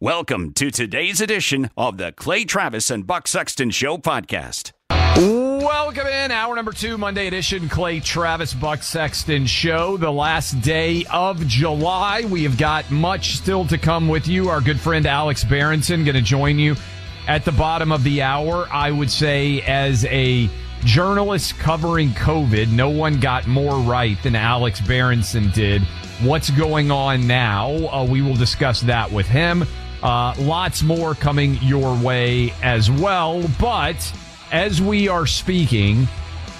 Welcome to today's edition of the Clay Travis and Buck Sexton Show podcast. Welcome in, hour number two, Monday edition, Clay Travis Buck Sexton Show. The last day of July. We have got much still to come with you. Our good friend Alex Berenson going to join you at the bottom of the hour. I would say, as a journalist covering COVID, no one got more right than Alex Berenson did. What's going on now? Uh, we will discuss that with him. Uh, lots more coming your way as well. But as we are speaking,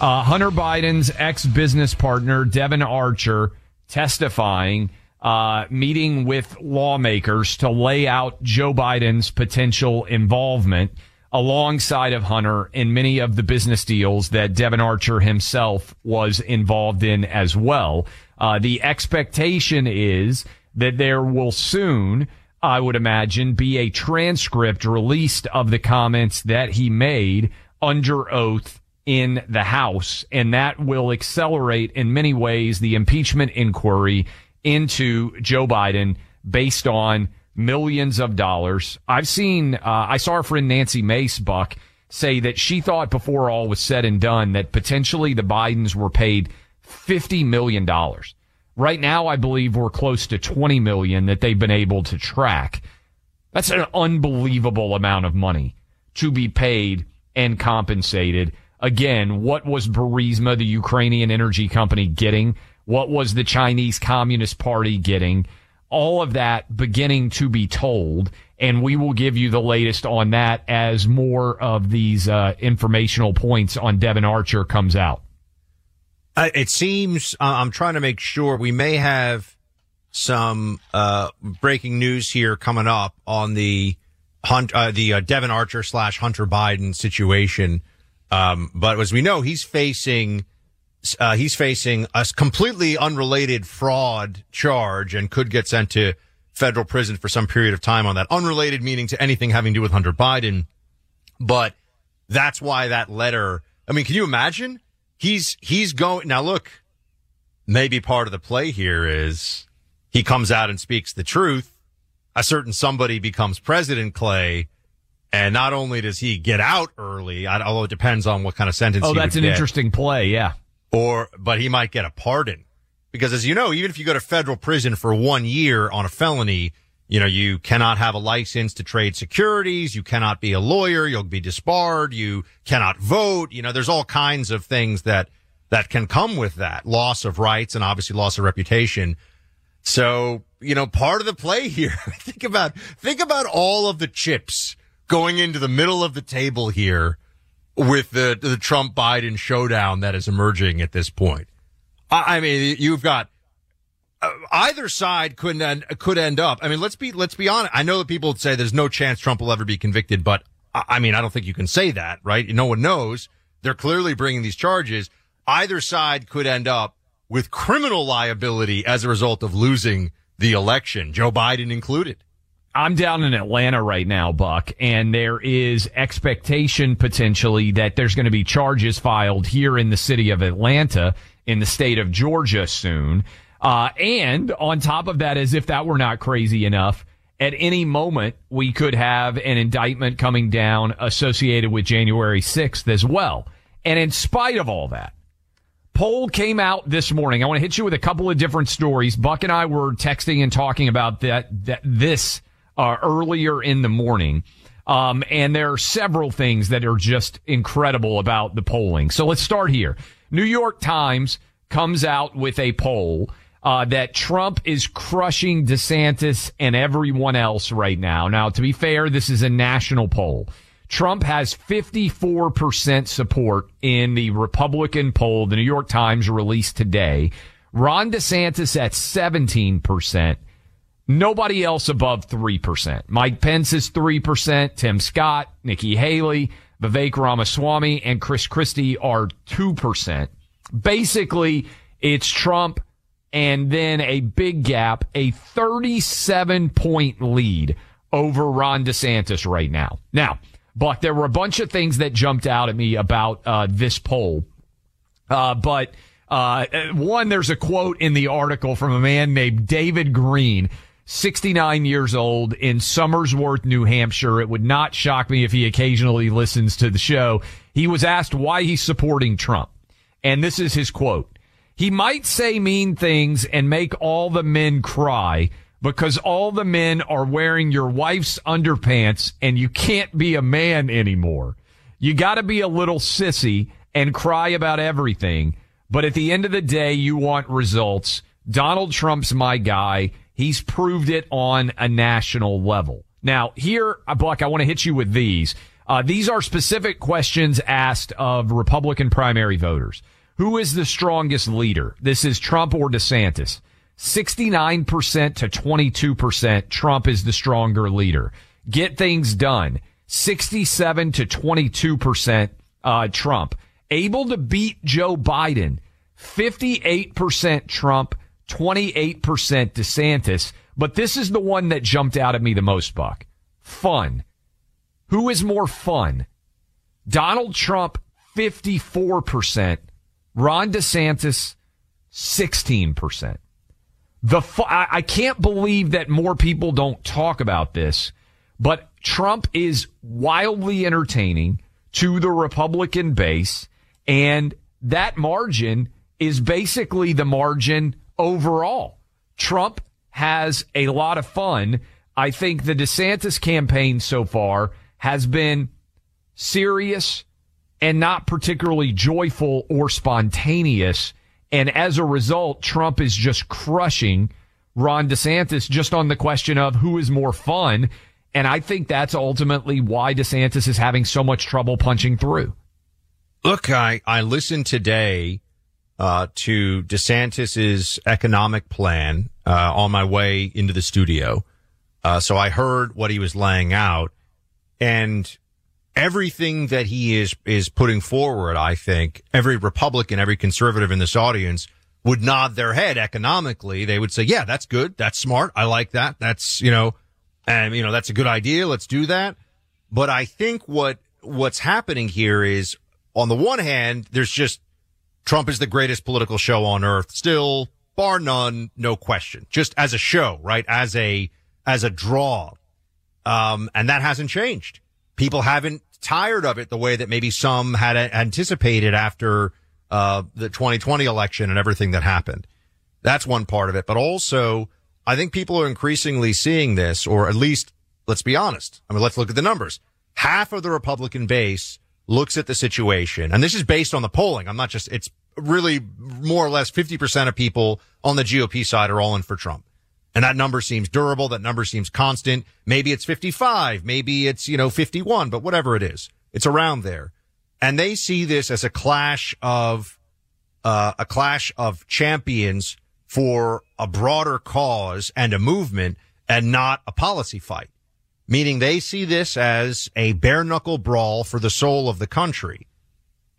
uh, Hunter Biden's ex business partner, Devon Archer, testifying, uh, meeting with lawmakers to lay out Joe Biden's potential involvement alongside of Hunter in many of the business deals that Devon Archer himself was involved in as well. Uh, the expectation is that there will soon, I would imagine, be a transcript released of the comments that he made under oath in the House, and that will accelerate in many ways the impeachment inquiry into Joe Biden based on millions of dollars. I've seen, uh, I saw our friend Nancy Mace Buck say that she thought before all was said and done that potentially the Bidens were paid $50 million. Right now, I believe we're close to 20 million that they've been able to track. That's an unbelievable amount of money to be paid and compensated. Again, what was Burisma, the Ukrainian energy company, getting? What was the Chinese Communist Party getting? All of that beginning to be told. And we will give you the latest on that as more of these uh, informational points on Devon Archer comes out. Uh, it seems uh, I'm trying to make sure we may have some uh, breaking news here coming up on the Hunt, uh, the uh, Devon Archer slash Hunter Biden situation. Um, but as we know, he's facing uh, he's facing a completely unrelated fraud charge and could get sent to federal prison for some period of time on that. Unrelated meaning to anything having to do with Hunter Biden. But that's why that letter. I mean, can you imagine? He's he's going now. Look, maybe part of the play here is he comes out and speaks the truth. A certain somebody becomes president, Clay, and not only does he get out early, although it depends on what kind of sentence. Oh, that's an get, interesting play. Yeah. Or, but he might get a pardon because, as you know, even if you go to federal prison for one year on a felony, you know, you cannot have a license to trade securities. You cannot be a lawyer. You'll be disbarred. You cannot vote. You know, there's all kinds of things that, that can come with that loss of rights and obviously loss of reputation. So, you know, part of the play here, think about, think about all of the chips going into the middle of the table here with the, the Trump Biden showdown that is emerging at this point. I, I mean, you've got, Uh, either side could end, could end up. I mean, let's be let's be honest. I know that people would say there's no chance Trump will ever be convicted, but I mean, I don't think you can say that, right? No one knows. They're clearly bringing these charges. Either side could end up with criminal liability as a result of losing the election, Joe Biden included. I'm down in Atlanta right now, Buck, and there is expectation potentially that there's going to be charges filed here in the city of Atlanta in the state of Georgia soon. Uh, and on top of that, as if that were not crazy enough, at any moment we could have an indictment coming down associated with January 6th as well. And in spite of all that, poll came out this morning. I want to hit you with a couple of different stories. Buck and I were texting and talking about that, that this uh, earlier in the morning. Um, and there are several things that are just incredible about the polling. So let's start here. New York Times comes out with a poll uh, that Trump is crushing DeSantis and everyone else right now. Now, to be fair, this is a national poll. Trump has 54% support in the Republican poll the New York Times released today. Ron DeSantis at 17%. Nobody else above 3%. Mike Pence is 3%. Tim Scott, Nikki Haley, Vivek Ramaswamy, and Chris Christie are 2%. Basically, it's Trump and then a big gap, a 37 point lead over Ron DeSantis right now. Now, Buck, there were a bunch of things that jumped out at me about uh, this poll. Uh, but uh, one, there's a quote in the article from a man named David Green 69 years old in Somersworth, New Hampshire. It would not shock me if he occasionally listens to the show. He was asked why he's supporting Trump. And this is his quote. He might say mean things and make all the men cry because all the men are wearing your wife's underpants and you can't be a man anymore. You got to be a little sissy and cry about everything. But at the end of the day, you want results. Donald Trump's my guy. He's proved it on a national level. Now, here, Buck, I want to hit you with these. Uh, these are specific questions asked of Republican primary voters. Who is the strongest leader? This is Trump or DeSantis. 69% to 22%, Trump is the stronger leader. Get things done. 67 to 22%, uh, Trump. Able to beat Joe Biden. 58% Trump, 28% DeSantis. But this is the one that jumped out at me the most, Buck. Fun. Who is more fun? Donald Trump, 54%. Ron DeSantis, 16%. The I can't believe that more people don't talk about this, but Trump is wildly entertaining to the Republican base, and that margin is basically the margin overall. Trump has a lot of fun. I think the DeSantis campaign so far has been serious and not particularly joyful or spontaneous. And as a result, Trump is just crushing Ron DeSantis just on the question of who is more fun. And I think that's ultimately why DeSantis is having so much trouble punching through. Look, I, I listened today uh, to DeSantis's economic plan uh, on my way into the studio. Uh, so I heard what he was laying out, and everything that he is is putting forward. I think every Republican, every conservative in this audience would nod their head economically. They would say, "Yeah, that's good. That's smart. I like that. That's you know, and you know, that's a good idea. Let's do that." But I think what what's happening here is, on the one hand, there's just Trump is the greatest political show on earth, still, bar none, no question. Just as a show, right? As a, as a draw. Um, and that hasn't changed. People haven't tired of it the way that maybe some had anticipated after, uh, the 2020 election and everything that happened. That's one part of it. But also, I think people are increasingly seeing this, or at least, let's be honest. I mean, let's look at the numbers. Half of the Republican base looks at the situation, and this is based on the polling. I'm not just, it's really more or less 50% of people on the GOP side are all in for Trump. And that number seems durable. That number seems constant. Maybe it's 55. Maybe it's, you know, 51, but whatever it is, it's around there. And they see this as a clash of, uh, a clash of champions for a broader cause and a movement and not a policy fight meaning they see this as a bare knuckle brawl for the soul of the country.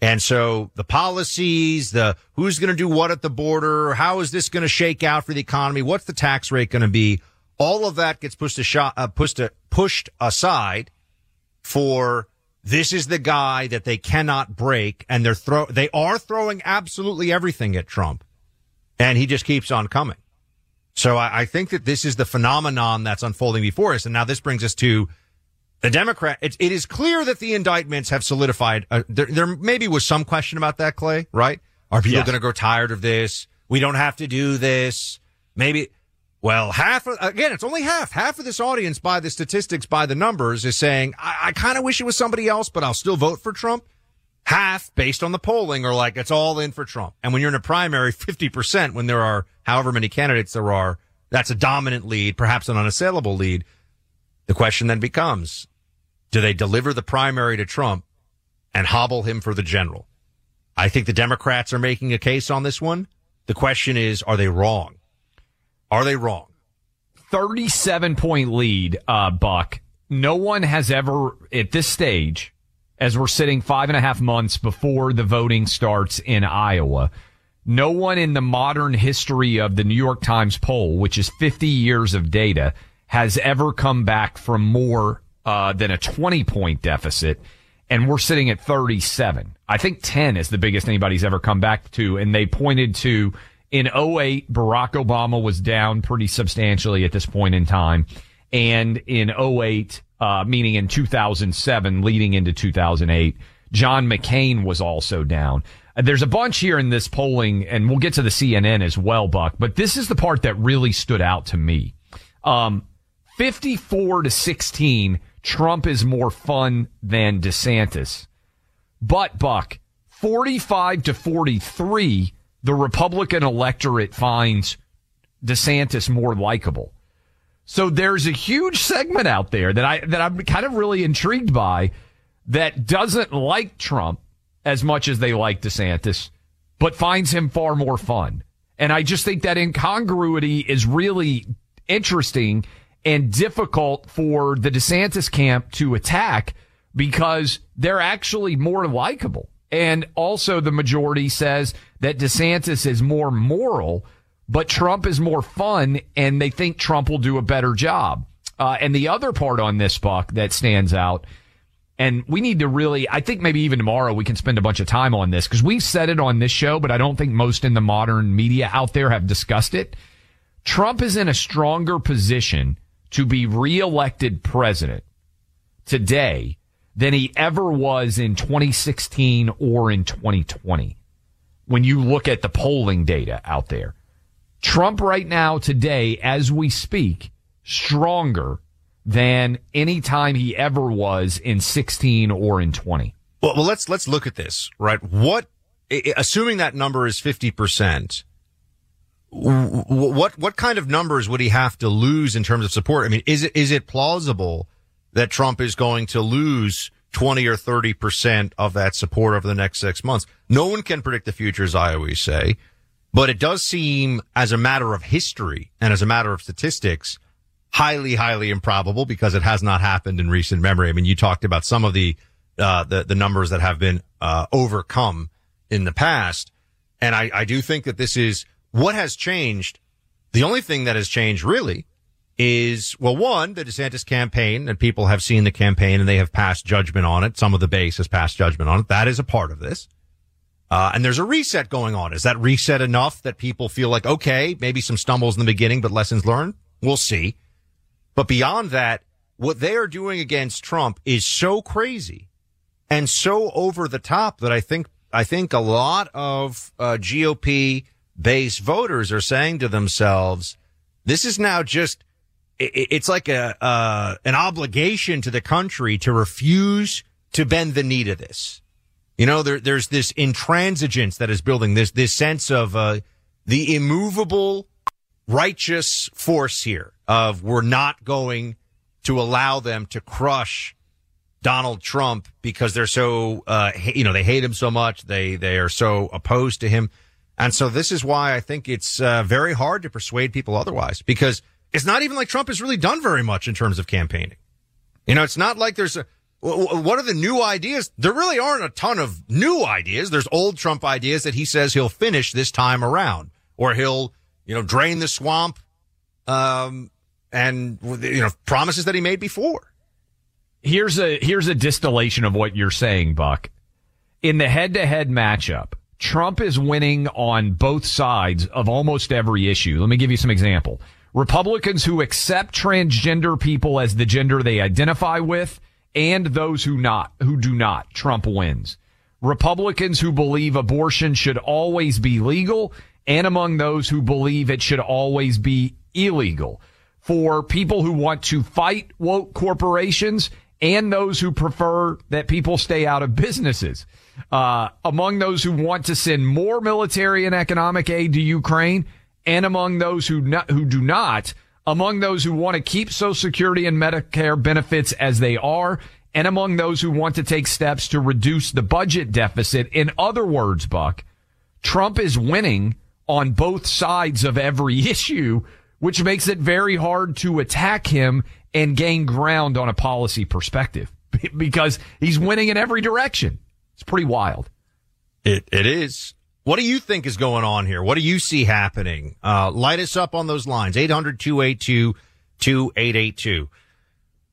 And so the policies, the who's going to do what at the border, how is this going to shake out for the economy, what's the tax rate going to be, all of that gets pushed, shot, uh, pushed, pushed aside for this is the guy that they cannot break, and they're throw they are throwing absolutely everything at Trump, and he just keeps on coming. So I, I think that this is the phenomenon that's unfolding before us, and now this brings us to the Democrat. It, it is clear that the indictments have solidified. Uh, there, there maybe was some question about that, Clay. Right? Are people Yes. going to grow tired of this? We don't have to do this. Maybe. Well, half of, again, it's only half. Half of this audience by the statistics, by the numbers is saying, I, I kind of wish it was somebody else, but I'll still vote for Trump. Half, based on the polling, are like, it's all in for Trump. And when you're in a primary, 50% when there are however many candidates there are, that's a dominant lead, perhaps an unassailable lead. The question then becomes, do they deliver the primary to Trump and hobble him for the general? I think the Democrats are making a case on this one. The question is, are they wrong? Are they wrong? 37 point lead, uh, Buck. No one has ever, at this stage, as we're sitting five and a half months before the voting starts in Iowa, no one in the modern history of the New York Times poll, which is 50 years of data, has ever come back from more uh, than a 20 point deficit. And we're sitting at 37. I think 10 is the biggest anybody's ever come back to. And they pointed to in 08, Barack Obama was down pretty substantially at this point in time. And in 08, uh, meaning in 2007, leading into 2008, John McCain was also down. There's a bunch here in this polling, and we'll get to the CNN as well, Buck, but this is the part that really stood out to me. Um, 54 to 16, Trump is more fun than DeSantis. But, Buck, 45 to 43, the Republican electorate finds DeSantis more likable. So there's a huge segment out there that I that I'm kind of really intrigued by that doesn't like Trump as much as they like DeSantis, but finds him far more fun. And I just think that incongruity is really interesting and difficult for the DeSantis camp to attack because they're actually more likable. And also the majority says that DeSantis is more moral, but Trump is more fun and they think Trump will do a better job. Uh, and the other part on this buck that stands out and we need to really, I think maybe even tomorrow we can spend a bunch of time on this because we've said it on this show, but I don't think most in the modern media out there have discussed it. Trump is in a stronger position to be reelected president today than he ever was in 2016 or in 2020. When you look at the polling data out there, Trump right now today, as we speak, stronger than any time he ever was in 16 or in 20. Well, well, let's let's look at this, right? What, assuming that number is fifty percent, what what kind of numbers would he have to lose in terms of support? I mean, is it is it plausible that Trump is going to lose twenty or thirty percent of that support over the next six months? No one can predict the future, as I always say, but it does seem, as a matter of history and as a matter of statistics, highly, highly improbable because it has not happened in recent memory. I mean, you talked about some of the, uh, the, the numbers that have been, uh, overcome in the past. And I, I do think that this is what has changed. The only thing that has changed really is, well, one, the DeSantis campaign and people have seen the campaign and they have passed judgment on it. Some of the base has passed judgment on it. That is a part of this. Uh, and there's a reset going on. Is that reset enough that people feel like, okay, maybe some stumbles in the beginning, but lessons learned? We'll see. But beyond that, what they are doing against Trump is so crazy and so over the top that I think, I think a lot of uh, GOP based voters are saying to themselves, this is now just, it's like a, uh, an obligation to the country to refuse to bend the knee to this. You know, there, there's this intransigence that is building this, this sense of, uh, the immovable righteous force here of we're not going to allow them to crush Donald Trump because they're so, uh, you know, they hate him so much. They, they are so opposed to him. And so this is why I think it's, uh, very hard to persuade people otherwise because it's not even like Trump has really done very much in terms of campaigning. You know, it's not like there's a, wh- wh- what are the new ideas? There really aren't a ton of new ideas. There's old Trump ideas that he says he'll finish this time around or he'll, you know, drain the swamp, um, and you know promises that he made before. Here's a here's a distillation of what you're saying, Buck. In the head-to-head matchup, Trump is winning on both sides of almost every issue. Let me give you some example. Republicans who accept transgender people as the gender they identify with and those who not who do not, Trump wins. Republicans who believe abortion should always be legal and among those who believe it should always be illegal. For people who want to fight woke corporations and those who prefer that people stay out of businesses. Uh, among those who want to send more military and economic aid to Ukraine and among those who not, who do not, among those who want to keep Social Security and Medicare benefits as they are, and among those who want to take steps to reduce the budget deficit. In other words, Buck, Trump is winning on both sides of every issue, which makes it very hard to attack him and gain ground on a policy perspective because he's winning in every direction. It's pretty wild. It it is. What do you think is going on here? What do you see happening? Uh, light us up on those lines. 800-282-2882.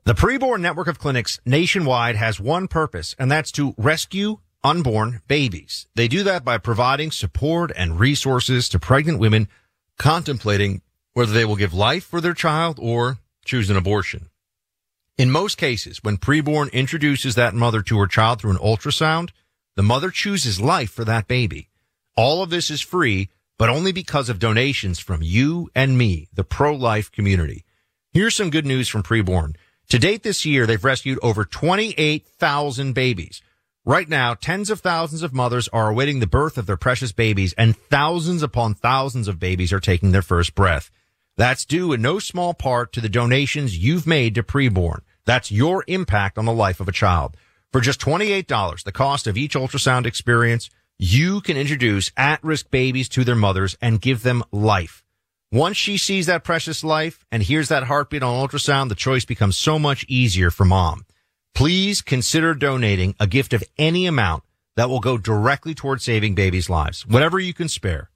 The preborn network of clinics nationwide has one purpose, and that's to rescue unborn babies. They do that by providing support and resources to pregnant women contemplating whether they will give life for their child or choose an abortion. In most cases, when preborn introduces that mother to her child through an ultrasound, the mother chooses life for that baby. All of this is free, but only because of donations from you and me, the pro-life community. Here's some good news from preborn. To date this year, they've rescued over 28,000 babies. Right now, tens of thousands of mothers are awaiting the birth of their precious babies and thousands upon thousands of babies are taking their first breath. That's due in no small part to the donations you've made to preborn. That's your impact on the life of a child. For just $28, the cost of each ultrasound experience, you can introduce at-risk babies to their mothers and give them life. Once she sees that precious life and hears that heartbeat on ultrasound, the choice becomes so much easier for mom. Please consider donating a gift of any amount that will go directly towards saving babies' lives, whatever you can spare.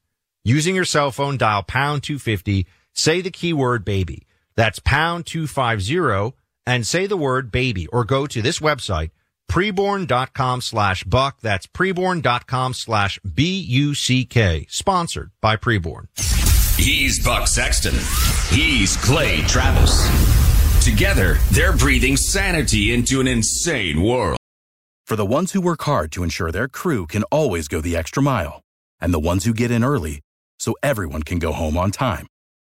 Using your cell phone, dial pound 250, say the keyword baby. That's pound 250 and say the word baby or go to this website, preborn.com slash buck. That's preborn.com slash B-U-C-K. Sponsored by Preborn. He's Buck Sexton. He's Clay Travis. Together, they're breathing sanity into an insane world. For the ones who work hard to ensure their crew can always go the extra mile, and the ones who get in early so everyone can go home on time,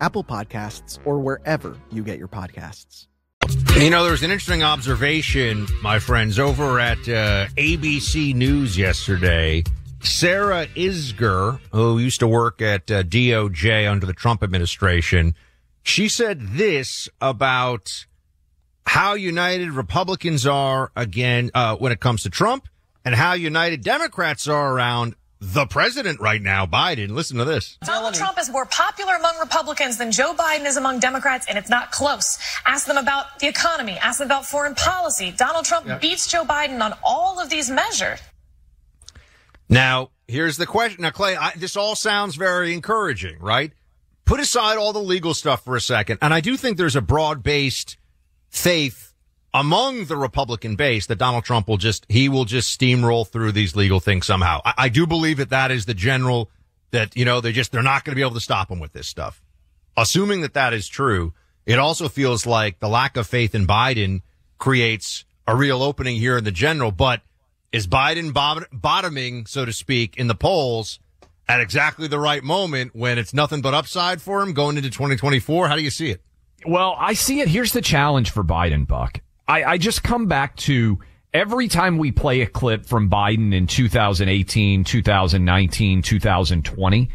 Apple Podcasts, or wherever you get your podcasts. You know, there was an interesting observation, my friends, over at uh, ABC News yesterday. Sarah Isgur, who used to work at uh, DOJ under the Trump administration, she said this about how united Republicans are again uh, when it comes to Trump and how united Democrats are around the president right now, Biden. Listen to this. Donald Trump is more popular among Republicans than Joe Biden is among Democrats, and it's not close. Ask them about the economy. Ask them about foreign policy. Donald Trump Yeah. beats Joe Biden on all of these measures. Now, here's the question. Now, Clay, I, this all sounds very encouraging, right? Put aside all the legal stuff for a second. And I do think there's a broad based faith among the Republican base that Donald Trump will just, he will just steamroll through these legal things somehow. I, I do believe that that is the general, that, you know, they just, they're not going to be able to stop him with this stuff. Assuming that that is true, it also feels like the lack of faith in Biden creates a real opening here in the general, but is Biden bot- bottoming, so to speak, in the polls at exactly the right moment when it's nothing but upside for him going into 2024? How do you see it? Well, I see it. Here's the challenge for Biden, Buck. I, I just come back to every time we play a clip from Biden in 2018, 2019, 2020,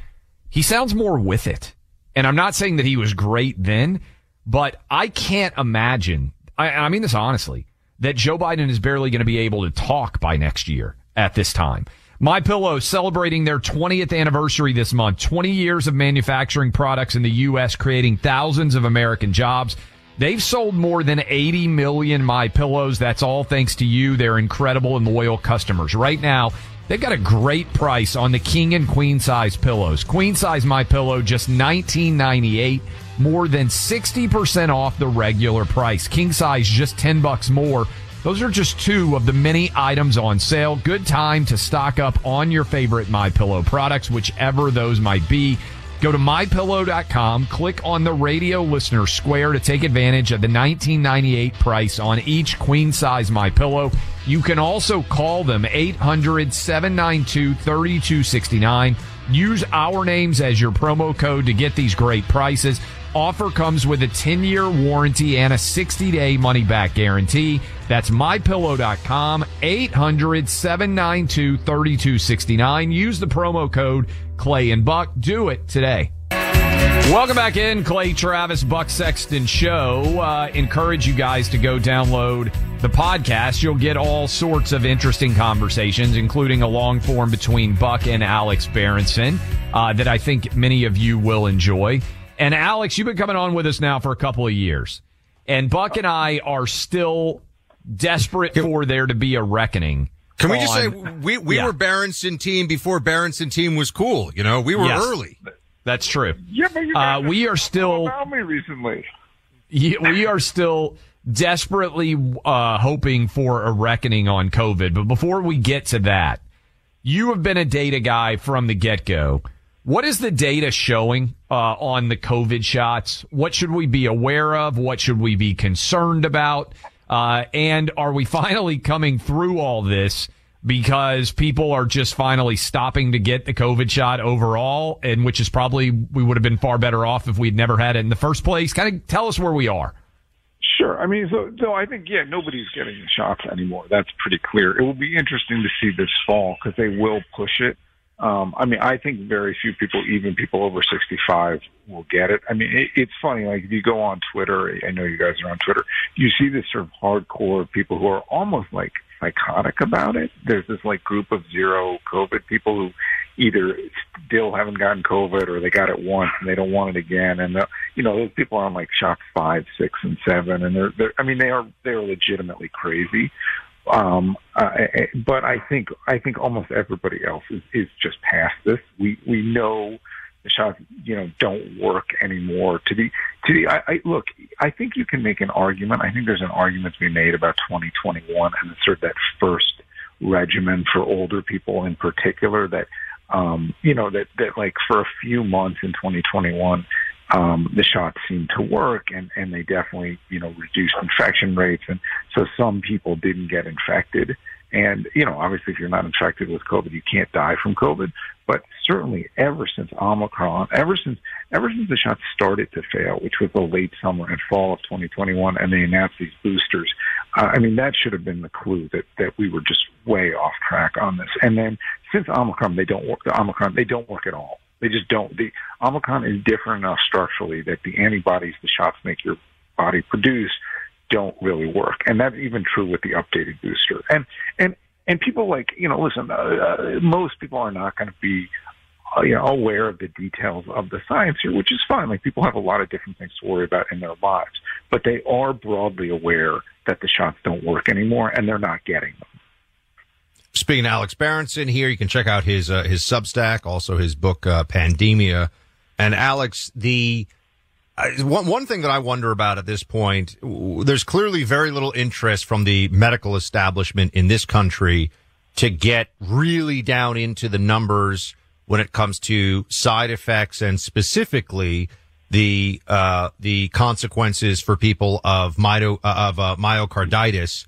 he sounds more with it. And I'm not saying that he was great then, but I can't imagine, I, I mean this honestly, that Joe Biden is barely going to be able to talk by next year at this time. My Pillow celebrating their 20th anniversary this month. 20 years of manufacturing products in the U.S., creating thousands of American jobs. They've sold more than 80 million My Pillows. That's all thanks to you. They're incredible and loyal customers. Right now, they've got a great price on the king and queen size pillows. Queen size My Pillow just 19.98, more than 60% off the regular price. King size just 10 bucks more. Those are just two of the many items on sale. Good time to stock up on your favorite My Pillow products, whichever those might be. Go to mypillow.com, click on the radio listener square to take advantage of the 1998 price on each queen size My Pillow. You can also call them 800-792-3269. Use our names as your promo code to get these great prices. Offer comes with a 10-year warranty and a 60-day money-back guarantee. That's mypillow.com, 800-792-3269. Use the promo code Clay and Buck. Do it today. Welcome back in, Clay Travis, Buck Sexton Show. Uh, encourage you guys to go download the podcast. You'll get all sorts of interesting conversations, including a long form between Buck and Alex Berenson uh, that I think many of you will enjoy. And Alex, you've been coming on with us now for a couple of years, and Buck and I are still desperate for there to be a reckoning. Can we just say we, we Yeah. were Berenson team before Berenson team was cool? You know, we were Yes. early. That's true. Yeah, but you Uh, guys we are still about me recently. We are still desperately uh, hoping for a reckoning on COVID. But before we get to that, you have been a data guy from the get go. What is the data showing uh, on the COVID shots? What should we be aware of? What should we be concerned about? Uh, and are we finally coming through all this because people are just finally stopping to get the COVID shot overall, and which is probably we would have been far better off if we'd never had it in the first place? Kind of tell us where we are. Sure. I mean, so so I think yeah, nobody's getting the shots anymore. That's pretty clear. It will be interesting to see this fall because they will push it. Um, I mean, I think very few people, even people over 65, will get it. I mean, it, it's funny. Like if you go on Twitter, I know you guys are on Twitter. You see this sort of hardcore people who are almost like psychotic about it. There's this like group of zero COVID people who either still haven't gotten COVID or they got it once and they don't want it again. And uh, you know, those people are on like shock five, six, and seven, and they're, they're I mean, they are they are legitimately crazy. Um, uh, but I think I think almost everybody else is, is just past this. We we know the shots you know don't work anymore. To the to the I, I look, I think you can make an argument. I think there's an argument to be made about 2021 and sort of that first regimen for older people in particular that um you know that that like for a few months in 2021 um the shots seemed to work and and they definitely you know reduced infection rates and so some people didn't get infected and you know obviously if you're not infected with covid you can't die from covid but certainly ever since omicron ever since ever since the shots started to fail which was the late summer and fall of 2021 and they announced these boosters Uh, I mean, that should have been the clue that that we were just way off track on this. And then since Omicron, they don't work. The Omicron, they don't work at all. They just don't. The Omicron is different enough structurally that the antibodies the shots make your body produce don't really work, and that's even true with the updated booster. And and and people like you know, listen, uh, uh, most people are not going to be uh, you know aware of the details of the science here, which is fine. Like people have a lot of different things to worry about in their lives, but they are broadly aware that the shots don't work anymore, and they're not getting them. Speaking to Alex Berenson here, you can check out his uh, his Substack, also his book uh, Pandemia. And Alex, the uh, one one thing that I wonder about at this point, there's clearly very little interest from the medical establishment in this country to get really down into the numbers when it comes to side effects and specifically the uh, the consequences for people of mito- uh, of uh, myocarditis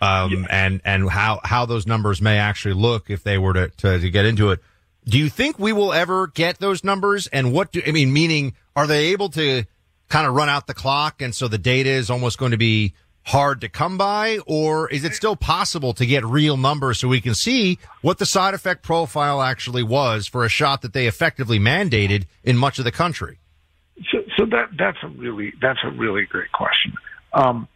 um, and and how how those numbers may actually look if they were to, to to get into it. Do you think we will ever get those numbers? And what do I mean? Meaning, are they able to kind of run out the clock, and so the data is almost going to be hard to come by, or is it still possible to get real numbers so we can see what the side effect profile actually was for a shot that they effectively mandated in much of the country? So, so that that's a really that's a really great question. Um,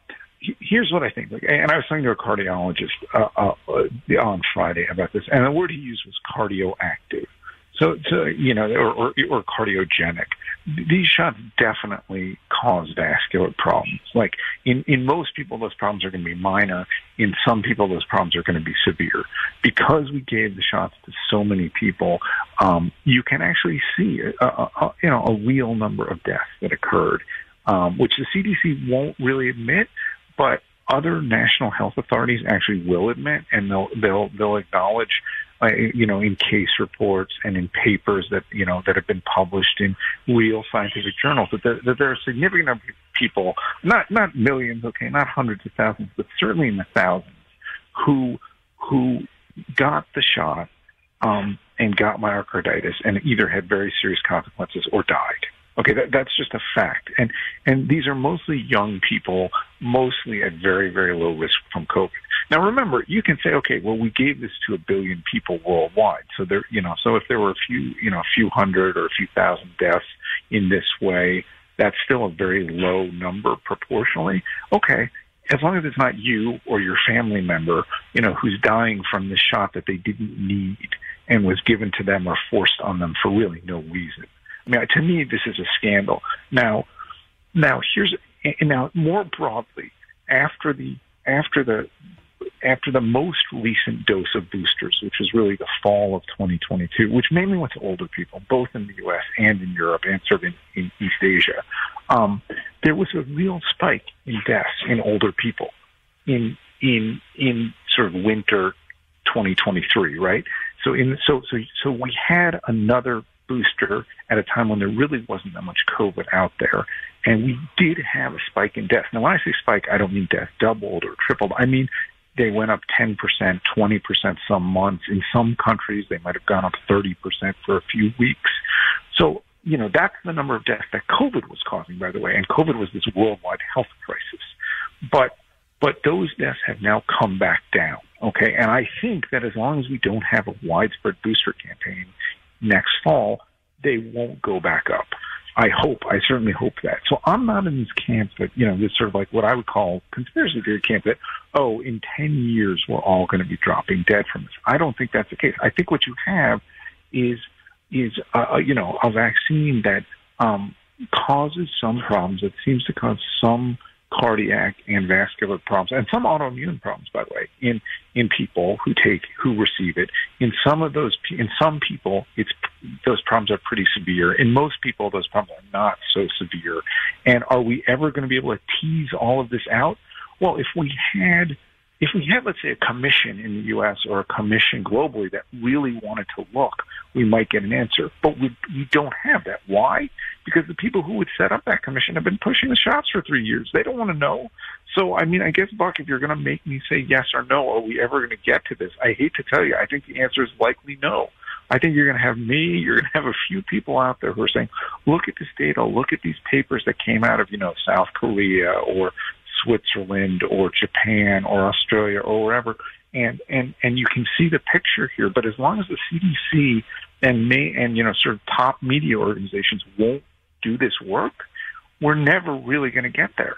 here's what I think. And I was talking to a cardiologist uh, uh, uh, on Friday about this, and the word he used was cardioactive. So, so you know, or, or, or cardiogenic. These shots definitely cause vascular problems. Like in in most people, those problems are going to be minor. In some people, those problems are going to be severe. Because we gave the shots to so many people, um, you can actually see a, a, a, you know a real number of deaths that occurred, um, which the CDC won't really admit, but other national health authorities actually will admit, and they'll they'll they'll acknowledge, uh, you know, in case reports and in papers that you know that have been published in real scientific journals that there, that there are significant number of people, not not millions, okay, not hundreds of thousands, but certainly in the thousands, who who got the shot um, and got myocarditis and either had very serious consequences or died. Okay, that, that's just a fact, and and these are mostly young people, mostly at very very low risk from COVID. Now remember, you can say, okay, well we gave this to a billion people worldwide, so there, you know, so if there were a few, you know, a few hundred or a few thousand deaths in this way, that's still a very low number proportionally. Okay, as long as it's not you or your family member, you know, who's dying from the shot that they didn't need and was given to them or forced on them for really no reason. Mean, to me, this is a scandal. Now, now here's and now more broadly after the after the after the most recent dose of boosters, which was really the fall of 2022, which mainly went to older people, both in the U.S. and in Europe and sort of in, in East Asia, um, there was a real spike in deaths in older people in in in sort of winter 2023, right? So in so so so we had another booster at a time when there really wasn't that much COVID out there, and we did have a spike in death. Now, when I say spike, I don't mean death doubled or tripled. I mean they went up 10%, 20% some months. In some countries, they might have gone up 30% for a few weeks. So, you know, that's the number of deaths that COVID was causing, by the way. And COVID was this worldwide health crisis. But, but those deaths have now come back down. Okay. And I think that as long as we don't have a widespread booster campaign next fall, they won't go back up. I hope, I certainly hope that. So I'm not in this camp that, you know, this sort of like what I would call conspiracy theory camp that, oh, in 10 years we're all going to be dropping dead from this. I don't think that's the case. I think what you have is, is, uh, you know, a vaccine that, um, causes some problems. It seems to cause some cardiac and vascular problems and some autoimmune problems, by the way, in, in people who take, who receive it. In some of those, in some people, it's, those problems are pretty severe. In most people, those problems are not so severe. And are we ever going to be able to tease all of this out? Well, if we had, if we had, let's say, a commission in the U.S. or a commission globally that really wanted to look, we might get an answer. But we, we don't have that. Why? Because the people who would set up that commission have been pushing the shots for three years. They don't want to know. So, I mean, I guess, Buck, if you're going to make me say yes or no, are we ever going to get to this? I hate to tell you. I think the answer is likely no. I think you're going to have me, you're going to have a few people out there who are saying, look at this data, look at these papers that came out of, you know, South Korea or Switzerland or Japan or Australia or wherever, and and and you can see the picture here. But as long as the CDC and may and you know sort of top media organizations won't do this work, we're never really going to get there.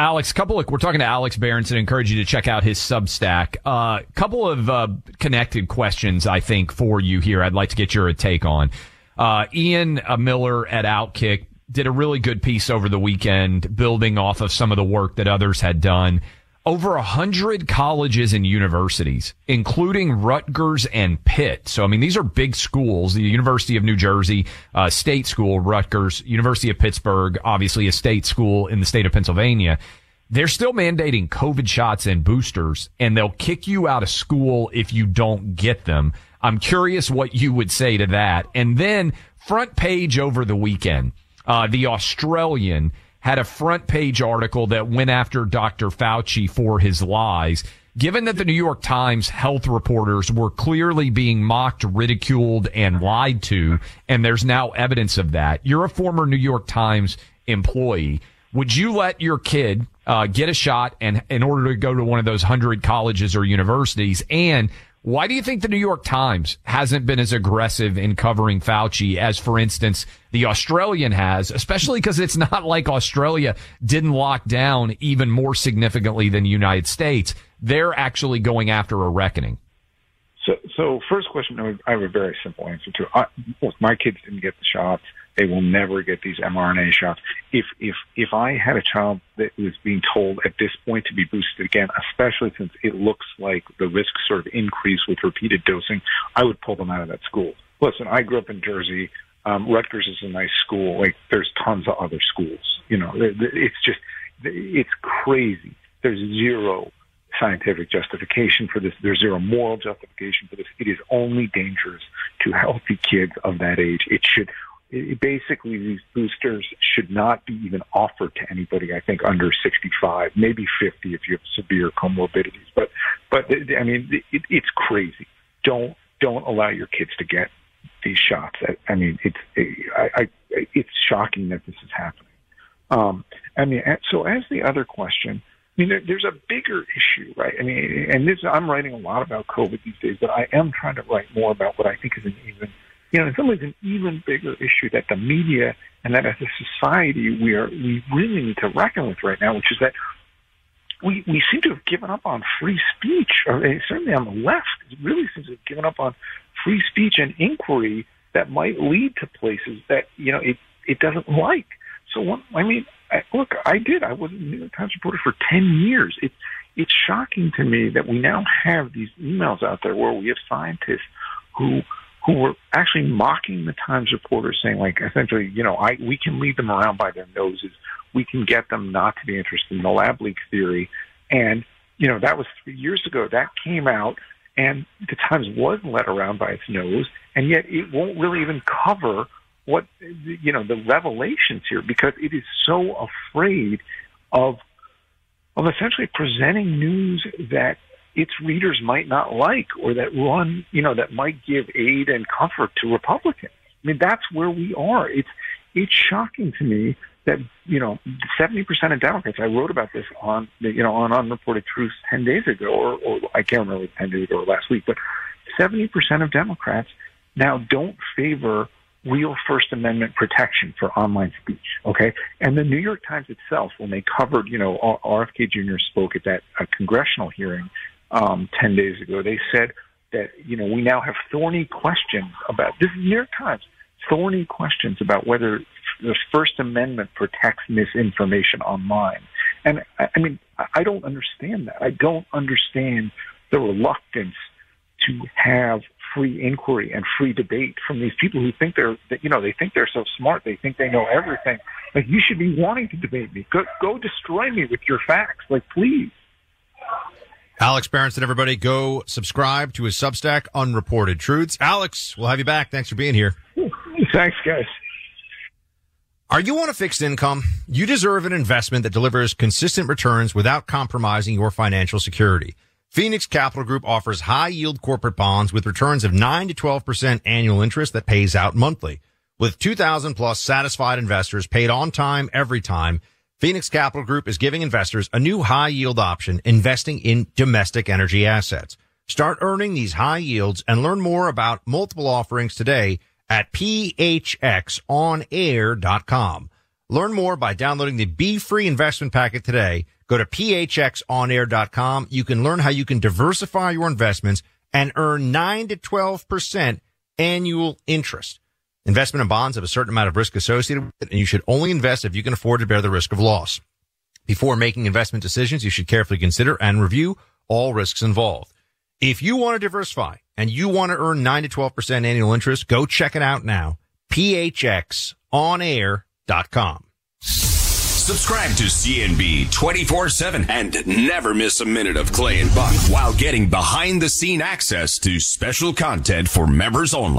Alex, couple of we're talking to Alex Berenson. Encourage you to check out his Substack. A uh, couple of uh, connected questions, I think, for you here. I'd like to get your take on. Uh, Ian uh, Miller at Outkick did a really good piece over the weekend, building off of some of the work that others had done. Over a hundred colleges and universities, including Rutgers and Pitt. So, I mean, these are big schools. The University of New Jersey, uh, state school, Rutgers, University of Pittsburgh, obviously a state school in the state of Pennsylvania. They're still mandating COVID shots and boosters, and they'll kick you out of school if you don't get them. I'm curious what you would say to that. And then front page over the weekend, uh, the Australian had a front page article that went after Dr. Fauci for his lies. Given that the New York Times health reporters were clearly being mocked, ridiculed, and lied to, and there's now evidence of that, you're a former New York Times employee. Would you let your kid uh, get a shot and in order to go to one of those hundred colleges or universities? And why do you think the New York Times hasn't been as aggressive in covering Fauci as, for instance, the Australian has, especially because it's not like Australia didn't lock down even more significantly than the United States. They're actually going after a reckoning. So, so first question, I have a very simple answer to. I, my kids didn't get the shots. They will never get these mRNA shots. If if if I had a child that was being told at this point to be boosted again, especially since it looks like the risks sort of increase with repeated dosing, I would pull them out of that school. Listen, I grew up in Jersey. Um, Rutgers is a nice school. Like there's tons of other schools. You know, it's just it's crazy. There's zero scientific justification for this. There's zero moral justification for this. It is only dangerous to healthy kids of that age. It should it, basically these boosters should not be even offered to anybody. I think under 65, maybe 50 if you have severe comorbidities. But but I mean, it, it's crazy. Don't don't allow your kids to get these shots. I, I mean, it's I, I, it's shocking that this is happening. Um, I mean, so as the other question, I mean, there, there's a bigger issue, right? I mean, and this I'm writing a lot about COVID these days, but I am trying to write more about what I think is an even you know, in some ways an even bigger issue that the media and that as a society we are we really need to reckon with right now, which is that we we seem to have given up on free speech, or eh, certainly on the left, it really seems to have given up on free speech and inquiry that might lead to places that you know it it doesn't like. So one, I mean, I, look, I did. I was a New York Times reporter for ten years. It's it's shocking to me that we now have these emails out there where we have scientists who who were actually mocking the Times reporters, saying like essentially, you know, I we can lead them around by their noses. We can get them not to be interested in the lab leak theory. And, you know, that was three years ago. That came out and the Times was led around by its nose, and yet it won't really even cover what you know the revelations here because it is so afraid of of essentially presenting news that its readers might not like or that run, you know, that might give aid and comfort to Republicans. I mean, that's where we are. It's, it's shocking to me that, you know, 70% of Democrats, I wrote about this on, you know, on Unreported Truth 10 days ago, or, or I can't remember 10 days ago or last week, but 70% of Democrats now don't favor real First Amendment protection for online speech. Okay, and the New York Times itself, when they covered, you know, RFK Jr. spoke at that uh, congressional hearing, um, 10 days ago. They said that, you know, we now have thorny questions about this is New York Times, thorny questions about whether the First Amendment protects misinformation online. And I, I mean, I don't understand that. I don't understand the reluctance to have free inquiry and free debate from these people who think they're, that, you know, they think they're so smart. They think they know everything. Like, you should be wanting to debate me. Go, go destroy me with your facts. Like, please. Alex Berenson, everybody, go subscribe to his Substack, Unreported Truths. Alex, we'll have you back. Thanks for being here. Thanks, guys. Are you on a fixed income? You deserve an investment that delivers consistent returns without compromising your financial security. Phoenix Capital Group offers high yield corporate bonds with returns of 9 to 12% annual interest that pays out monthly. With 2,000 plus satisfied investors paid on time every time, Phoenix Capital Group is giving investors a new high yield option investing in domestic energy assets. Start earning these high yields and learn more about multiple offerings today at phxonair.com. Learn more by downloading the Be Free investment packet today. Go to phxonair.com. You can learn how you can diversify your investments and earn 9 to 12% annual interest. Investment in bonds have a certain amount of risk associated with it, and you should only invest if you can afford to bear the risk of loss. Before making investment decisions, you should carefully consider and review all risks involved. If you want to diversify and you want to earn 9 to 12% annual interest, go check it out now. phxonair.com. Subscribe to CNB 24 7 and never miss a minute of Clay and Buck while getting behind the scene access to special content for members only.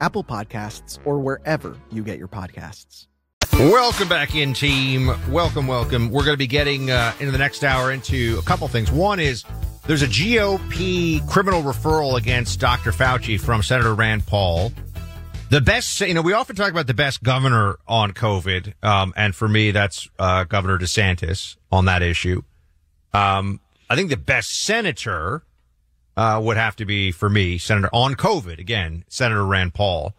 Apple Podcasts, or wherever you get your podcasts. Welcome back in, team. Welcome, welcome. We're going to be getting uh, into the next hour into a couple things. One is there's a GOP criminal referral against Dr. Fauci from Senator Rand Paul. The best, you know, we often talk about the best governor on COVID, um, and for me, that's uh, Governor DeSantis on that issue. Um, I think the best senator uh, would have to be for me, Senator on COVID again, Senator Rand Paul,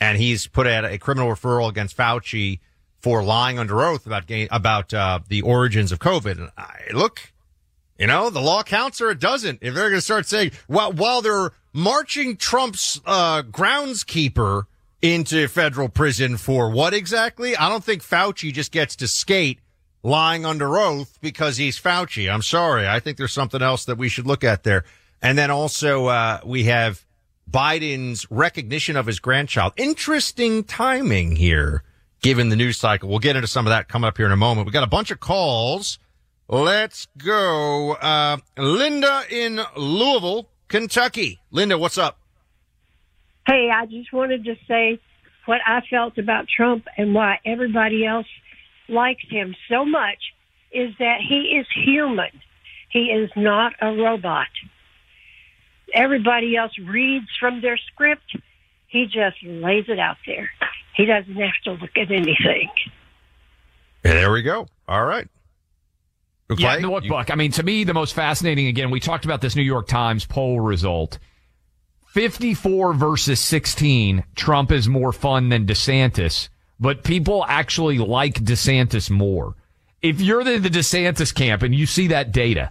and he's put out a criminal referral against Fauci for lying under oath about about uh, the origins of COVID. And I, look, you know, the law counts or it doesn't. If they're going to start saying, well, while they're marching Trump's uh, groundskeeper into federal prison for what exactly? I don't think Fauci just gets to skate lying under oath because he's Fauci. I'm sorry. I think there's something else that we should look at there. And then also, uh, we have Biden's recognition of his grandchild. Interesting timing here, given the news cycle. We'll get into some of that coming up here in a moment. We got a bunch of calls. Let's go. Uh, Linda in Louisville, Kentucky. Linda, what's up? Hey, I just wanted to say what I felt about Trump and why everybody else likes him so much is that he is human. He is not a robot everybody else reads from their script. He just lays it out there. He doesn't have to look at anything. There we go. All right. Okay. Yeah, no, look, Buck. I mean, to me, the most fascinating, again, we talked about this New York Times poll result. 54 versus 16. Trump is more fun than DeSantis, but people actually like DeSantis more. If you're the, the DeSantis camp and you see that data,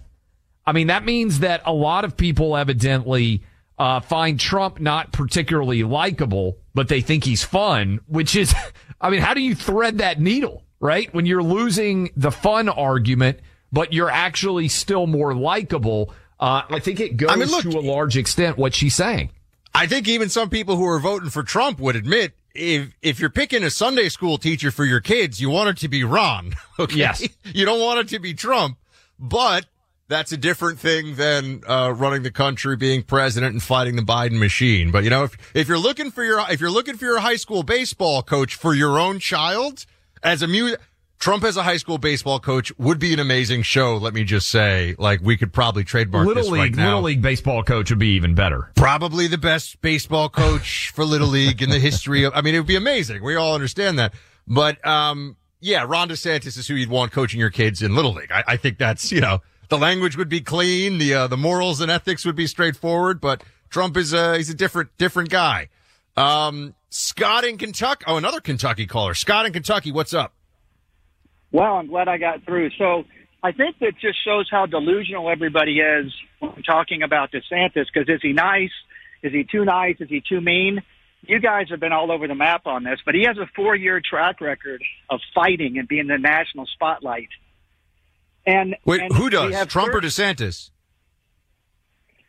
I mean, that means that a lot of people evidently uh, find Trump not particularly likable, but they think he's fun, which is, I mean, how do you thread that needle, right? When you're losing the fun argument, but you're actually still more likable. Uh, I think it goes I mean, look- to a large extent what she's saying. I think even some people who are voting for Trump would admit if if you're picking a Sunday school teacher for your kids, you want it to be Ron. Okay? Yes. You don't want it to be Trump, but that's a different thing than uh, running the country, being president, and fighting the Biden machine. But you know, if if you're looking for your if you're looking for your high school baseball coach for your own child as a mu Trump as a high school baseball coach would be an amazing show. Let me just say, like we could probably trademark Little this league, right now. little league baseball coach would be even better. Probably the best baseball coach for Little League in the history of, I mean, it would be amazing. We all understand that. But, um, yeah, Ron DeSantis is who you'd want coaching your kids in Little League. I, I think that's, you know, the language would be clean. The, uh, the morals and ethics would be straightforward, but Trump is, uh, he's a different, different guy. Um, Scott in Kentucky. Oh, another Kentucky caller. Scott in Kentucky. What's up? Wow, I'm glad I got through. So I think that just shows how delusional everybody is when talking about DeSantis. Because is he nice? Is he too nice? Is he too mean? You guys have been all over the map on this, but he has a four-year track record of fighting and being in the national spotlight. And Wait, and who does? Trump or DeSantis?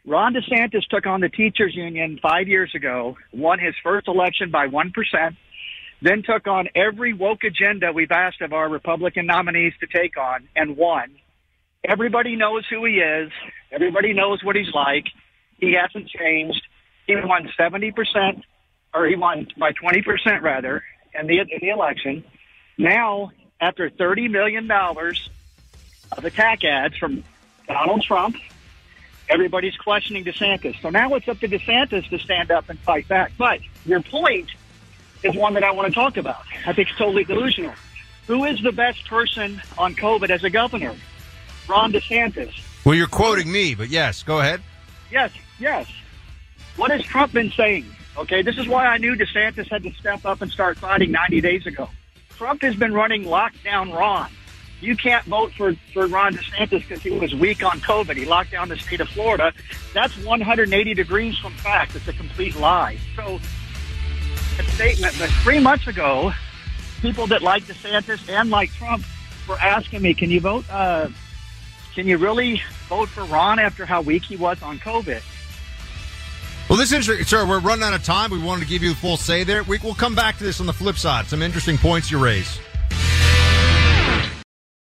Ron DeSantis took on the teachers union five years ago, won his first election by 1%, then took on every woke agenda we've asked of our Republican nominees to take on and won. Everybody knows who he is. Everybody knows what he's like. He hasn't changed. He won 70%, or he won by 20% rather, in the, in the election. Now, after $30 million of attack ads from Donald Trump, everybody's questioning DeSantis. So now it's up to DeSantis to stand up and fight back. But your point is one that I want to talk about. I think it's totally delusional. Who is the best person on COVID as a governor? Ron DeSantis. Well, you're quoting me, but yes, go ahead. Yes, yes. What has Trump been saying? Okay, this is why I knew DeSantis had to step up and start fighting 90 days ago. Trump has been running lockdown Ron. You can't vote for, for Ron DeSantis because he was weak on COVID. He locked down the state of Florida. That's 180 degrees from fact. It's a complete lie. So, a statement, but three months ago, people that like DeSantis and like Trump were asking me, can you vote, uh, can you really vote for Ron after how weak he was on COVID? Well, this is interesting. Sir, we're running out of time. We wanted to give you full say there. We, we'll come back to this on the flip side. Some interesting points you raise.